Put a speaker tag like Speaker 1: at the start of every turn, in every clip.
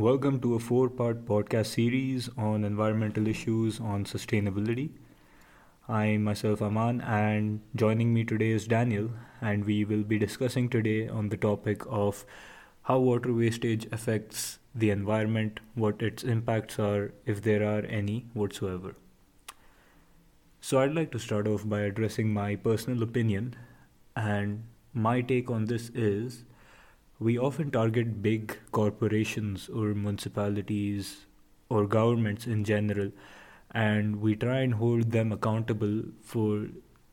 Speaker 1: Welcome to a four part podcast series on environmental issues on sustainability. I myself Aman and joining me today is Daniel and we will be discussing today on the topic of how water wastage affects the environment, what its impacts are if there are any whatsoever. So I'd like to start off by addressing my personal opinion and my take on this is we often target big corporations or municipalities or governments in general and we try and hold them accountable for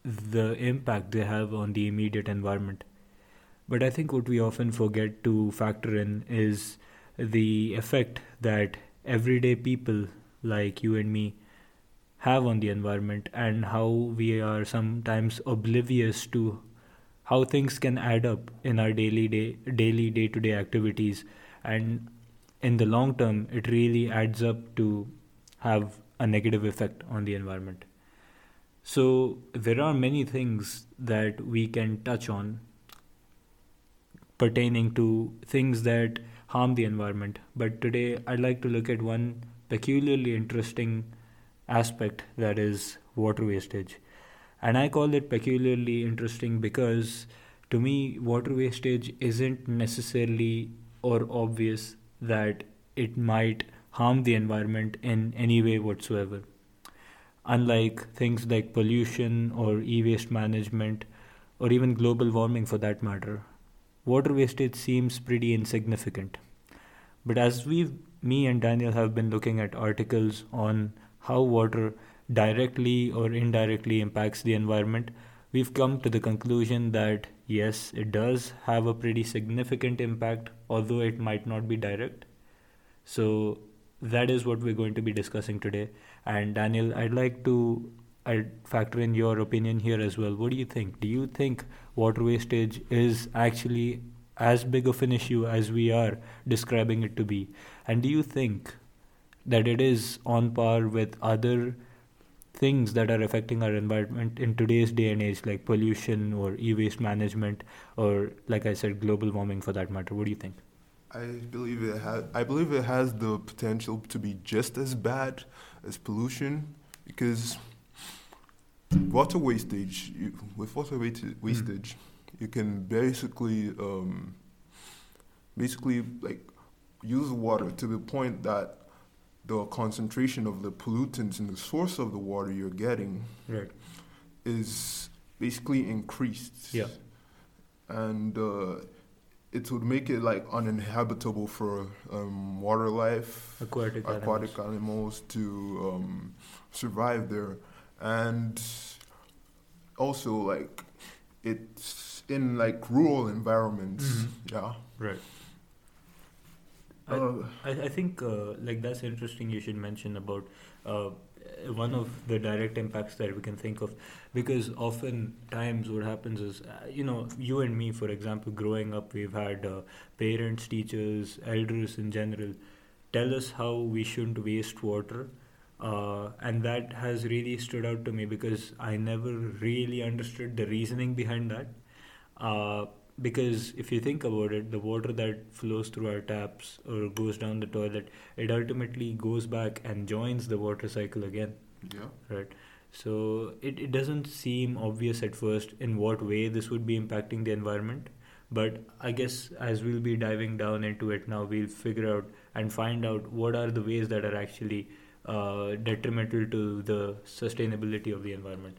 Speaker 1: the impact they have on the immediate environment. But I think what we often forget to factor in is the effect that everyday people like you and me have on the environment and how we are sometimes oblivious to how things can add up in our daily day daily day to day activities. And in the long term it really adds up to have a negative effect on the environment. So there are many things that we can touch on pertaining to things that harm the environment. But today i'd like to look at one peculiarly interesting aspect that is water wastage and I call it peculiarly interesting because to me, water wastage isn't necessarily or obvious that it might harm the environment in any way whatsoever. Unlike things like pollution or e waste management or even global warming for that matter, water wastage seems pretty insignificant. But as we, me and Daniel have been looking at articles on how water directly or indirectly impacts the environment, we've come to the conclusion that yes, it does have a pretty significant impact, although it might not be direct. So that is what we're going to be discussing today. And Daniel, I'd like to I'd factor in your opinion here as well. What do you think? Do you think water wastage is actually as big of an issue as we are describing it to be? And do you think that it is on par with other things that are affecting our environment in today's day and age, like pollution or e waste management, or like I said, global warming for that matter? What do you think?
Speaker 2: I believe it has. I believe it has the potential to be just as bad as pollution, because water wastage. You, with water hmm. wastage, mm. you can basically, um, basically like use water to the point that the concentration of the pollutants in the source of the water you're getting
Speaker 1: right.
Speaker 2: is basically increased.
Speaker 1: Yeah.
Speaker 2: And uh, it would make it like uninhabitable for um, water life,
Speaker 1: aquatic,
Speaker 2: aquatic
Speaker 1: animals.
Speaker 2: animals, to um, survive there. And also, like, it's in like rural environments.
Speaker 1: Mm-hmm.
Speaker 2: Yeah.
Speaker 1: Right. Uh, I, I think uh, like that's interesting. You should mention about uh, one of the direct impacts that we can think of, because often times what happens is uh, you know you and me, for example, growing up, we've had uh, parents, teachers, elders in general tell us how we shouldn't waste water. Uh, and that has really stood out to me because I never really understood the reasoning behind that because if you think about it, the water that flows through our taps or goes down the toilet, it ultimately goes back and joins the water cycle again.
Speaker 2: Yeah.
Speaker 1: Right. So it, it doesn't seem obvious at first in what way this would be impacting the environment. But I guess as we'll be diving down into it now, we'll figure out and find out what are the ways that are actually uh, detrimental to the sustainability of the environment.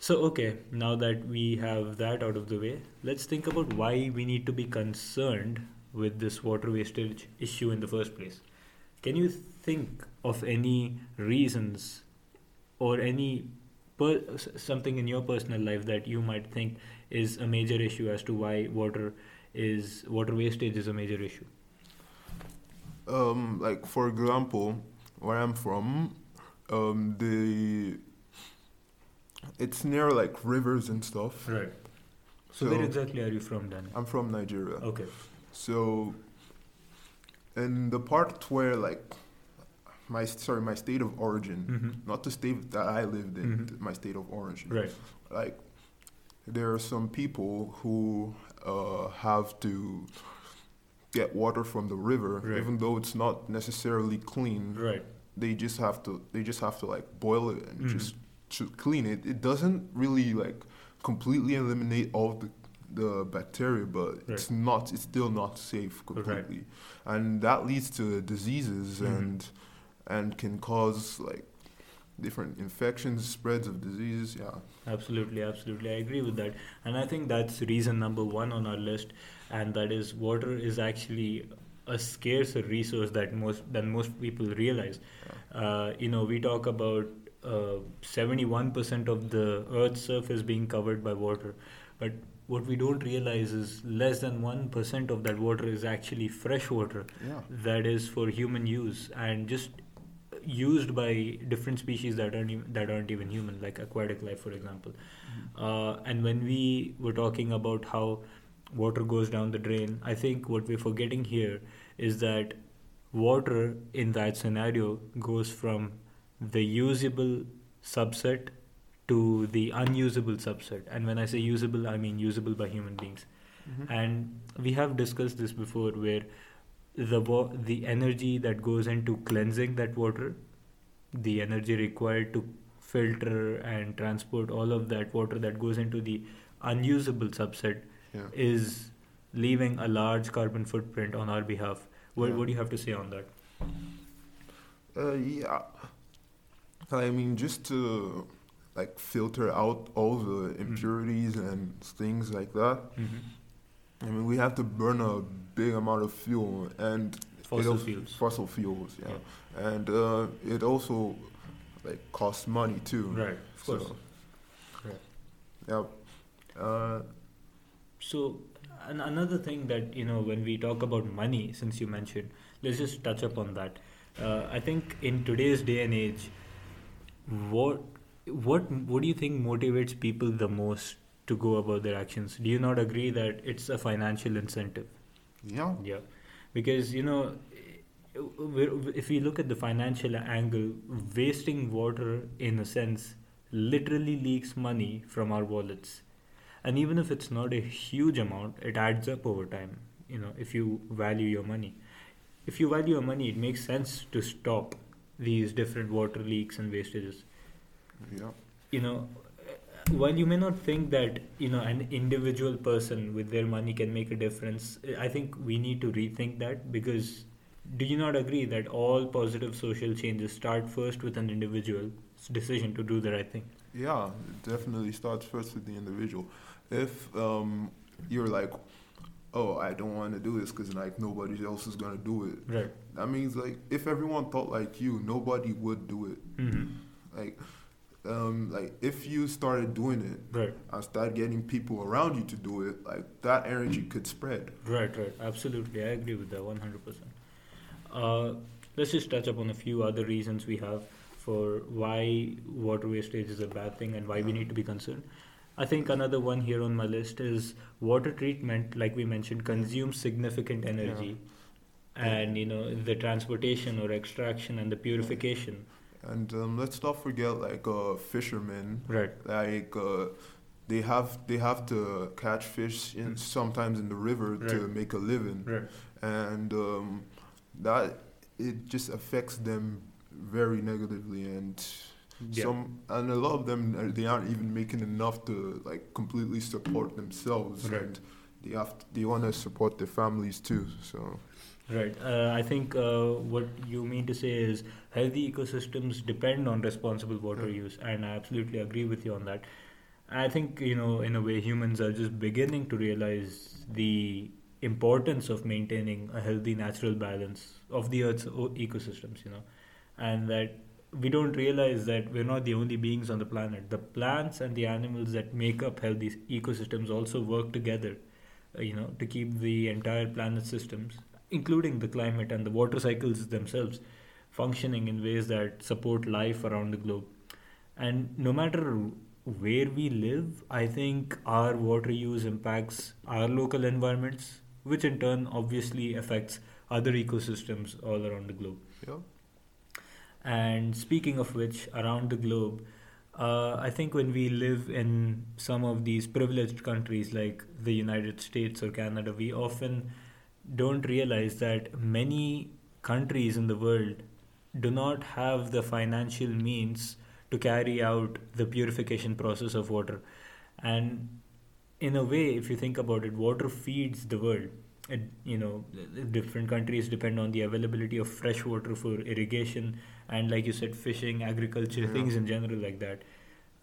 Speaker 1: So, okay, now that we have that out of the way, let's think about why we need to be concerned with this water wastage issue in the first place. Can you think of any reasons or any per- something in your personal life that you might think is a major issue as to why water is water wastage is a major issue?
Speaker 2: Um, like for example, where I'm from, um, the it's near like rivers and stuff.
Speaker 1: Right. So, so where exactly are you from then?
Speaker 2: I'm from Nigeria.
Speaker 1: Okay.
Speaker 2: So in the part where like my sorry my state of origin,
Speaker 1: mm-hmm.
Speaker 2: not the state that I lived in,
Speaker 1: mm-hmm.
Speaker 2: my state of origin.
Speaker 1: Right.
Speaker 2: Like there are some people who uh, have to get water from the river,
Speaker 1: Right.
Speaker 2: even though it's not necessarily clean.
Speaker 1: Right.
Speaker 2: They just have to they just have to like boil it and
Speaker 1: Mhm.
Speaker 2: just to clean it. It doesn't really like completely eliminate all the the bacteria, but it's not it's still not safe completely, and that leads to diseases
Speaker 1: Mhm.
Speaker 2: and and can cause like different infections, spreads of diseases. Yeah.
Speaker 1: Absolutely, absolutely. I agree with that. And I think that's reason number one on our list, and that is water is actually a scarcer resource that most than most people realize. Uh, you know, we talk about uh, 71% of the Earth's surface being covered by water, but what we don't realize is less than 1% of that water is actually fresh water
Speaker 2: Yeah.
Speaker 1: that is for human use and just used by different species that aren't even, that aren't even human, like aquatic life, for example. Uh, and when we were talking about how water goes down the drain, I think what we're forgetting here is that water in that scenario goes from the usable subset to the unusable subset. And when I say usable, I mean usable by human beings.
Speaker 2: Mhm.
Speaker 1: And we have discussed this before, where the wa- the energy that goes into cleansing that water, the energy required to filter and transport all of that water that goes into the unusable subset
Speaker 2: Yeah.
Speaker 1: is leaving a large carbon footprint on our behalf. What,
Speaker 2: Yeah.
Speaker 1: what do you have to say on that?
Speaker 2: Uh, yeah. I mean, just to like filter out all the impurities and things like that. I mean, we have to burn a big amount of fuel and
Speaker 1: Fossil fuels.
Speaker 2: Fossil fuels, yeah. And uh, it also like costs money too.
Speaker 1: Right, of course.
Speaker 2: So,
Speaker 1: Right.
Speaker 2: yeah. Uh,
Speaker 1: So, an- another thing that, you know, when we talk about money, since you mentioned, let's just touch upon that. Uh, I think in today's day and age, what what what do you think motivates people the most to go about their actions? Do you not agree that it's a financial incentive?
Speaker 2: yeah.
Speaker 1: Yeah, because you know, if we look at the financial angle, wasting water in a sense literally leaks money from our wallets, and even if it's not a huge amount, it adds up over time. You know, if you value your money, if you value your money, it makes sense to stop these different water leaks and wastages
Speaker 2: Yeah.
Speaker 1: you know while you may not think that you know an individual person with their money can make a difference i think we need to rethink that because do you not agree that all positive social changes start first with an individual's decision to do the right thing
Speaker 2: Yeah, it definitely starts first with the individual. If um, you're like, oh, I don't want to do this because like nobody else is gonna do it.
Speaker 1: right
Speaker 2: That means like if everyone thought like you, nobody would do it.
Speaker 1: mm-hmm.
Speaker 2: Like, um, like if you started doing it
Speaker 1: right
Speaker 2: and start getting people around you to do it, like that energy could spread.
Speaker 1: Right, right. Absolutely. I agree with that 100%. Uh, let's just touch upon a few other reasons we have for why water wastage is a bad thing and why we need to be concerned. I think another one here on my list is water treatment, like we mentioned, consumes significant energy. And you know the transportation or extraction and the purification.
Speaker 2: And um, let's not forget like uh, fishermen,
Speaker 1: Right.
Speaker 2: like uh, they have they have to catch fish in sometimes in the river to make a living.
Speaker 1: Right.
Speaker 2: and um, that it just affects them very negatively and
Speaker 1: Yeah.
Speaker 2: some and a lot of them uh, they aren't even making enough to like completely support themselves
Speaker 1: Right.
Speaker 2: and they have they want to support their families too so
Speaker 1: Right. Uh, I think uh, what you mean to say is healthy ecosystems depend on responsible water
Speaker 2: Yeah.
Speaker 1: use, and I absolutely agree with you on that. I think you know, in a way, humans are just beginning to realize the importance of maintaining a healthy natural balance of the Earth's o- ecosystems. You know, and that we don't realize that we're not the only beings on the planet. The plants and the animals that make up healthy ecosystems also work together. Uh, you know, to keep the entire planet systems including the climate and the water cycles themselves, functioning in ways that support life around the globe. And no matter where we live, I think our water use impacts our local environments, which in turn obviously affects other ecosystems all around the globe.
Speaker 2: yeah
Speaker 1: And speaking of which, around the globe, uh, I think when we live in some of these privileged countries like the United States or Canada, we often don't realize that many countries in the world do not have the financial means to carry out the purification process of water. And in a way, if you think about it, water feeds the world. It, you know, different countries depend on the availability of fresh water for irrigation and, like you said, fishing, agriculture,
Speaker 2: Yeah.
Speaker 1: things in general like that.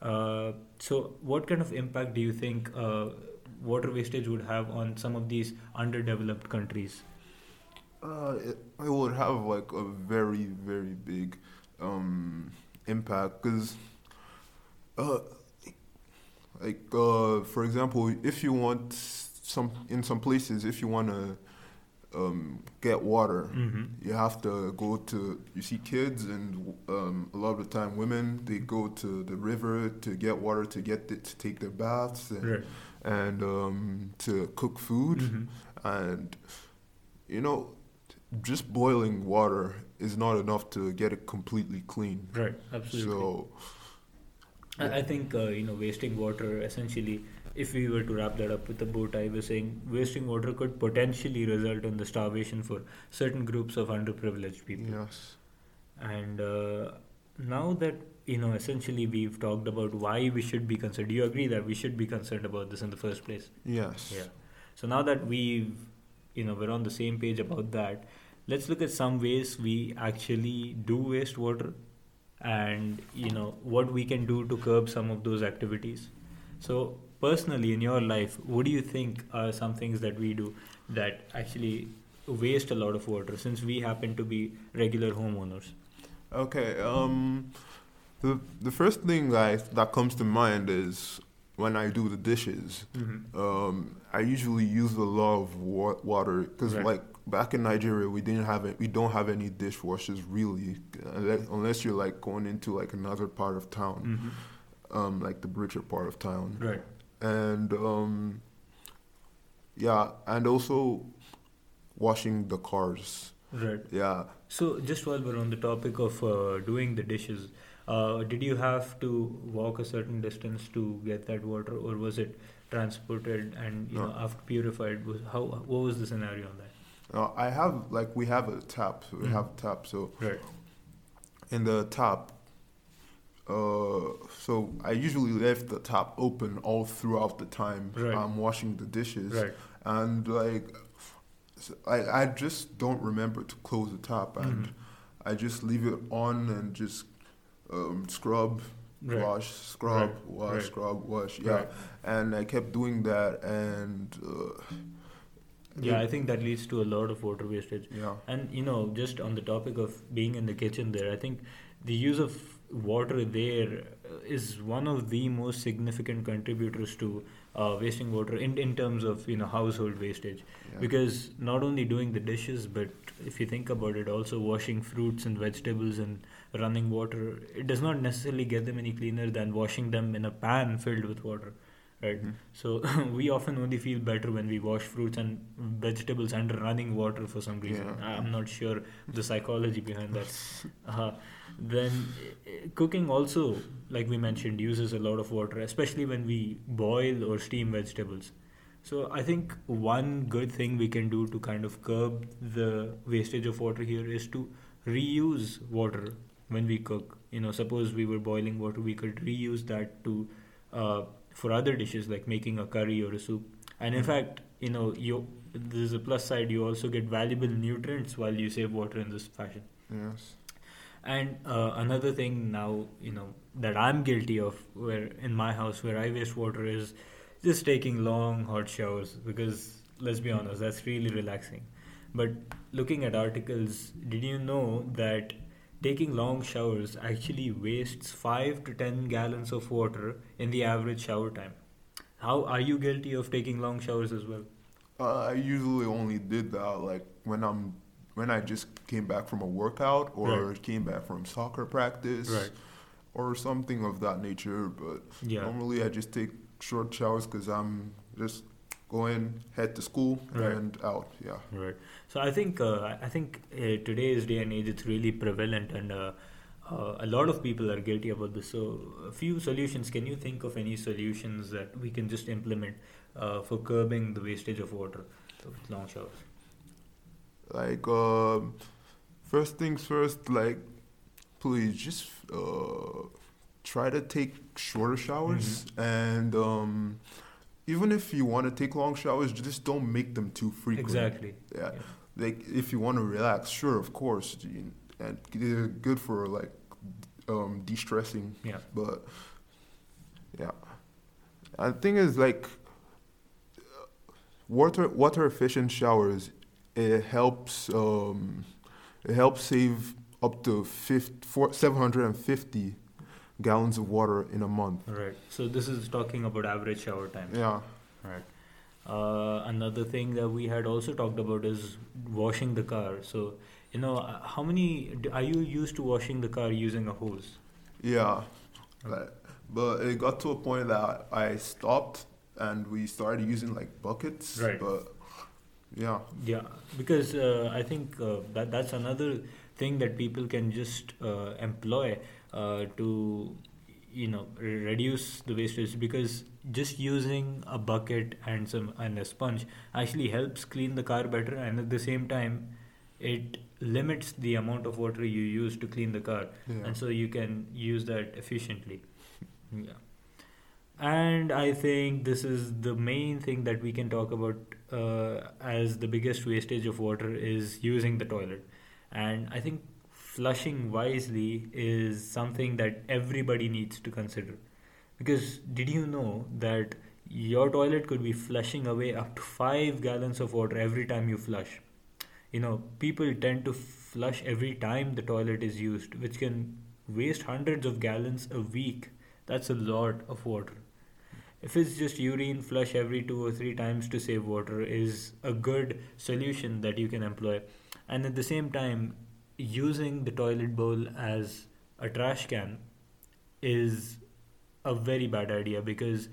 Speaker 1: Uh, so, what kind of impact do you think uh, water wastage would have on some of these underdeveloped countries?
Speaker 2: Uh, it, it would have like a very very big um, impact because, uh, like uh, for example, if you want some in some places, if you want to um, get water,
Speaker 1: Mm-hmm.
Speaker 2: you have to go to. You see kids and um, a lot of the time women they go to the river to get water to get it, to take their baths and,
Speaker 1: Right.
Speaker 2: and um, to cook food
Speaker 1: Mhm.
Speaker 2: and you know just boiling water is not enough to get it completely clean
Speaker 1: Right. Absolutely.
Speaker 2: so
Speaker 1: I I think uh, you know wasting water essentially. If we were to wrap that up with a bow tie, we're saying wasting water could potentially result in the starvation for certain groups of underprivileged people.
Speaker 2: yes
Speaker 1: And uh, now that you know, essentially, we've talked about why we should be concerned. Do you agree that we should be concerned about this in the first place?
Speaker 2: yes
Speaker 1: Yeah. So now that we've, you know, we're on the same page about that, let's look at some ways we actually do waste water and, you know, what we can do to curb some of those activities. So, personally, in your life, what do you think are some things that we do that actually waste a lot of water since we happen to be regular homeowners?
Speaker 2: okay um the the first thing I, that comes to mind is when i do the dishes
Speaker 1: Mm-hmm.
Speaker 2: um, I usually use a lot of wa- water because,
Speaker 1: Right.
Speaker 2: like back in Nigeria, we didn't have it. We don't have any dishwashers really, unless, unless you're like going into like another part of town,
Speaker 1: Mm-hmm.
Speaker 2: um, like the richer part of town.
Speaker 1: Right.
Speaker 2: And um, yeah, and also washing the cars.
Speaker 1: Right.
Speaker 2: Yeah,
Speaker 1: So, just while we're on the topic of uh, doing the dishes, uh, did you have to walk a certain distance to get that water, or was it transported and you
Speaker 2: No.
Speaker 1: know after purified? Was how what was the scenario on that?
Speaker 2: uh, I have like we have a tap. We
Speaker 1: Mm.
Speaker 2: have a tap. So
Speaker 1: Right.
Speaker 2: in the tap. Uh, so I usually left the tap open all throughout the time
Speaker 1: Right.
Speaker 2: I'm washing the dishes,
Speaker 1: Right.
Speaker 2: and like, so I I just don't remember to close the tap, and
Speaker 1: Mhm.
Speaker 2: I just leave it on and just um, scrub,
Speaker 1: Right.
Speaker 2: wash, scrub, wash, scrub, wash. Yeah, and I kept doing that, and uh,
Speaker 1: Yeah, I think that leads to a lot of water wastage.
Speaker 2: yeah,
Speaker 1: And you know, just on the topic of being in the kitchen there, I think the use of water there uh, one of the most significant contributors to uh, wasting water in, in terms of you know household wastage.
Speaker 2: yeah.
Speaker 1: Because not only doing the dishes, but if you think about it, also washing fruits and vegetables and running water, it does not necessarily get them any cleaner than washing them in a pan filled with water, right?
Speaker 2: Mhm.
Speaker 1: So we often only feel better when we wash fruits and vegetables under running water for some reason.
Speaker 2: Yeah.
Speaker 1: I'm not sure the psychology behind that. Uh, then eh, cooking also, like we mentioned, uses a lot of water, especially when we boil or steam vegetables. So I think one good thing we can do to kind of curb the wastage of water here is to reuse water when we cook. You know, suppose we were boiling water, we could reuse that to uh, for other dishes like making a curry or a soup. And in
Speaker 2: Mhm.
Speaker 1: fact, you know, you there's a plus side. You also get valuable nutrients while you save water in this fashion.
Speaker 2: yes,
Speaker 1: And uh, another thing now, you know, that I'm guilty of, where in my house where I waste water is just taking long hot showers because let's be honest, that's really relaxing. But looking at articles, did you know that taking long showers actually wastes five to ten gallons of water in the average shower time? How are you guilty of taking long showers as well?
Speaker 2: uh, I usually only did that like when I'm when I just came back from a workout or
Speaker 1: Right.
Speaker 2: came back from soccer practice. or something of that nature. But
Speaker 1: Yeah.
Speaker 2: normally I just take short showers because I'm just going head to school
Speaker 1: Right.
Speaker 2: and out. Yeah.
Speaker 1: Right. So I think uh, I think uh, today's day and age it's really prevalent, and uh, uh, a lot of people are guilty about this. So a few solutions. Can you think of any solutions that we can just implement uh, for curbing the wastage of water with long showers?
Speaker 2: Like, um, first things first, like, please just uh, try to take shorter showers. And um, even if you want to take long showers, just don't make them too frequent.
Speaker 1: Exactly.
Speaker 2: Yeah.
Speaker 1: Yeah.
Speaker 2: Like, if you want to relax, sure, of course. And they're good for, like, um, de stressing.
Speaker 1: Yeah.
Speaker 2: But, yeah. And the thing is, like, water water efficient showers it helps um it helps save up to 50, four, 750 gallons of water in a month
Speaker 1: Right. So this is talking about average shower time.
Speaker 2: yeah
Speaker 1: Right. Uh, another thing that we had also talked about is washing the car. So, you know, uh, how many are you used to washing the car using a hose?
Speaker 2: yeah Like, but it got to a point that i stopped and we started using like buckets
Speaker 1: Right.
Speaker 2: but yeah
Speaker 1: Yeah, because uh, I think uh, that that's another thing that people can just uh, employ to you know reduce the wastage because just using a bucket and some and a sponge actually helps clean the car better and at the same time it limits the amount of water you use to clean the car.
Speaker 2: Yeah.
Speaker 1: And so you can use that efficiently. Yeah. And i think this is the main thing that we can talk about uh, as the biggest wastage of water is using the toilet. And i think flushing wisely is something that everybody needs to consider. Because did you know that your toilet could be flushing away up to 5 gallons of water every time you flush? You know people tend to flush every time the toilet is used which can waste hundreds of gallons a week. That's a lot of water. If it's just urine flush every two or three times to save water is a good solution that you can employ. And at the same time using the toilet bowl as a trash can is a very bad idea because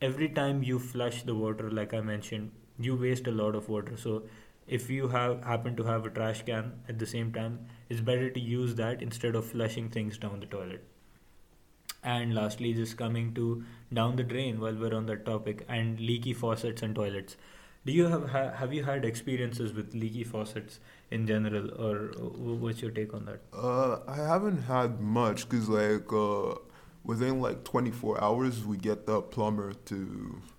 Speaker 1: every time you flush the water like i mentioned you waste a lot of water. So if you have happen to have a trash can at the same time it's better to use that instead of flushing things down the toilet. And lastly just coming to down the drain while we're on that topic and leaky faucets and toilets do you have ha- have you had experiences with leaky faucets in general or uh, what's your take on that
Speaker 2: Uh, I haven't had much because like uh, within like 24 hours we get the plumber to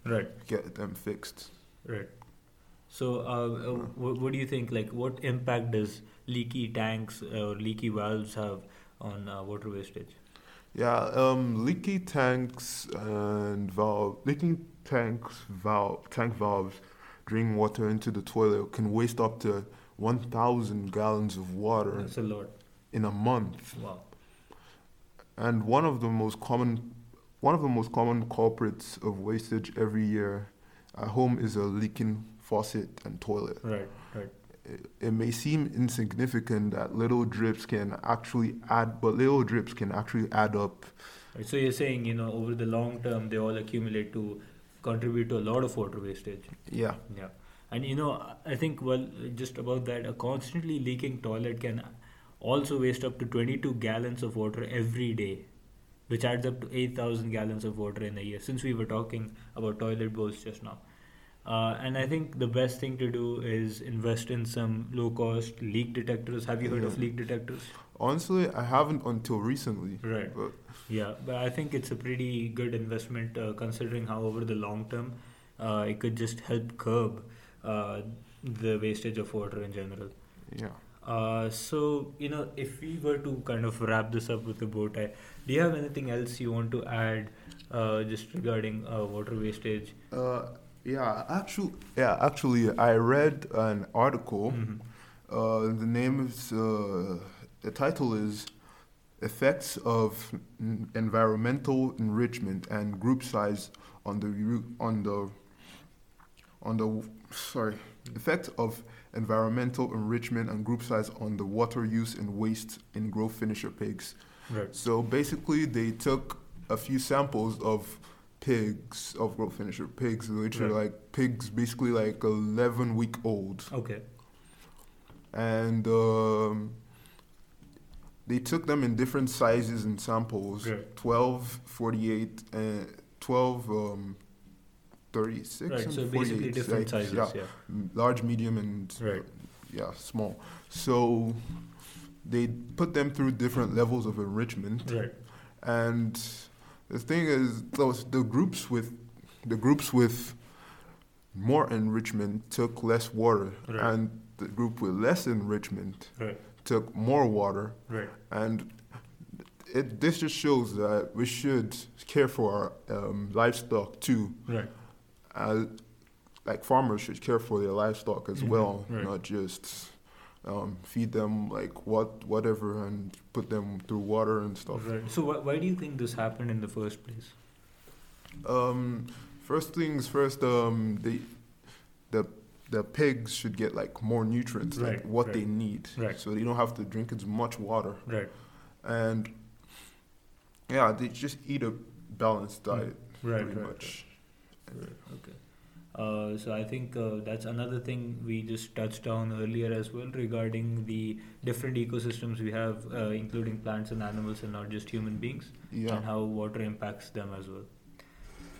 Speaker 1: right
Speaker 2: get them fixed.
Speaker 1: Right. So, uh, uh, what, what do you think? Like, what impact does leaky tanks or leaky valves have on uh, water wastage?
Speaker 2: Yeah, um, leaky tanks and valve, leaking tanks valve, tank valves drain water into the toilet can waste up to 1,000 gallons of water
Speaker 1: That's a lot.
Speaker 2: in a month.
Speaker 1: Wow.
Speaker 2: And one of the most common, one of the most common culprits of wastage every year at home is a leaking faucet and toilet.
Speaker 1: Right. Right.
Speaker 2: It, it may seem insignificant that little drips can actually add, but little drips can actually add up.
Speaker 1: Right. So you're saying, you know, over the long term, they all accumulate to contribute to a lot of water wastage.
Speaker 2: Yeah.
Speaker 1: Yeah. And you know, I think well, just about that, a constantly leaking toilet can also waste up to 22 gallons of water every day, which adds up to 8,000 gallons of water in a year. Since we were talking about toilet bowls just now, uh, and I think the best thing to do is invest in some low-cost leak detectors. Have you heard of leak detectors?
Speaker 2: Honestly, I haven't until recently.
Speaker 1: Right.
Speaker 2: But
Speaker 1: Yeah, but I think it's a pretty good investment uh, considering how over the long term uh, it could just help curb uh, the wastage of water in general.
Speaker 2: yeah.
Speaker 1: Uh, so, you know, if we were to kind of wrap this up with a bow tie, do you have anything else you want to add uh, just regarding uh, water wastage?
Speaker 2: Uh, yeah. Actually, yeah. Actually, I read an article.
Speaker 1: Mhm.
Speaker 2: Uh, the name is uh, the title is "Effects of N- Environmental Enrichment and Group Size on the on the on the sorry effect of environmental enrichment and group size on the water use and waste in growth finisher pigs."
Speaker 1: Right.
Speaker 2: So basically, they took a few samples of pigs of growth finisher pigs, which are like pigs basically like 11 week old
Speaker 1: Okay.
Speaker 2: and um, they took them in different sizes and samples
Speaker 1: Right.
Speaker 2: 12 48 and 12 um, 36
Speaker 1: Right.
Speaker 2: and
Speaker 1: So
Speaker 2: 48
Speaker 1: basically different
Speaker 2: like,
Speaker 1: sizes.
Speaker 2: yeah,
Speaker 1: Yeah.
Speaker 2: large medium and
Speaker 1: Right.
Speaker 2: yeah, small. So they put them through different levels of enrichment.
Speaker 1: Right.
Speaker 2: And the thing is, those the groups with the groups with more enrichment took less water,
Speaker 1: Right.
Speaker 2: and the group with less enrichment
Speaker 1: Right.
Speaker 2: Took more water.
Speaker 1: Right.
Speaker 2: And it this just shows that we should care for our um, livestock too.
Speaker 1: Right.
Speaker 2: Uh, like farmers should care for their livestock as
Speaker 1: Mhm,
Speaker 2: well,
Speaker 1: right.
Speaker 2: not just um, feed them like what whatever and put them through water and stuff.
Speaker 1: Right. So wh- why do you think this happened in the first place?
Speaker 2: Um, first things first, um, the the the pigs should get like more nutrients, like what
Speaker 1: right.
Speaker 2: they need,
Speaker 1: Right.
Speaker 2: so they don't have to drink as much water.
Speaker 1: Right.
Speaker 2: And yeah, they just eat a balanced diet,
Speaker 1: Mm. Right.
Speaker 2: pretty
Speaker 1: right,
Speaker 2: much.
Speaker 1: Right. Okay. Uh, so I think uh, that's another thing we just touched on earlier as well regarding the different ecosystems we have, uh, including plants and animals, and not just human beings.
Speaker 2: Yeah.
Speaker 1: and how water impacts them as well.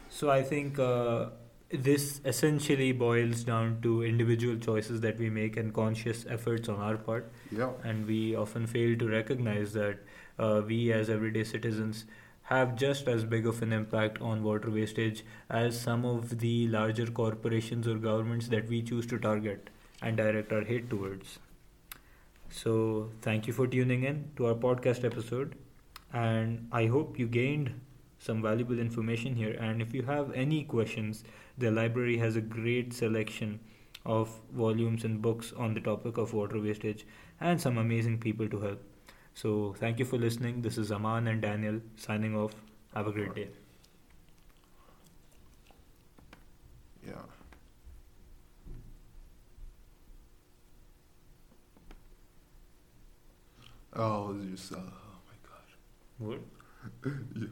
Speaker 1: So I think uh, this essentially boils down to individual choices that we make and conscious efforts on our part,
Speaker 2: Yeah.
Speaker 1: and we often fail to recognize that uh, we as everyday citizens have just as big of an impact on water wastage as some of the larger corporations or governments that we choose to target and direct our hate towards. So, thank you for tuning in to our podcast episode, and I hope you gained some valuable information here. And if you have any questions, the library has a great selection of volumes and books on the topic of water wastage and some amazing people to help. So, thank you for listening. This is Aman and Daniel signing off. Have a great day.
Speaker 2: Yeah. Oh, just uh, oh my god.
Speaker 1: What?
Speaker 2: Yeah.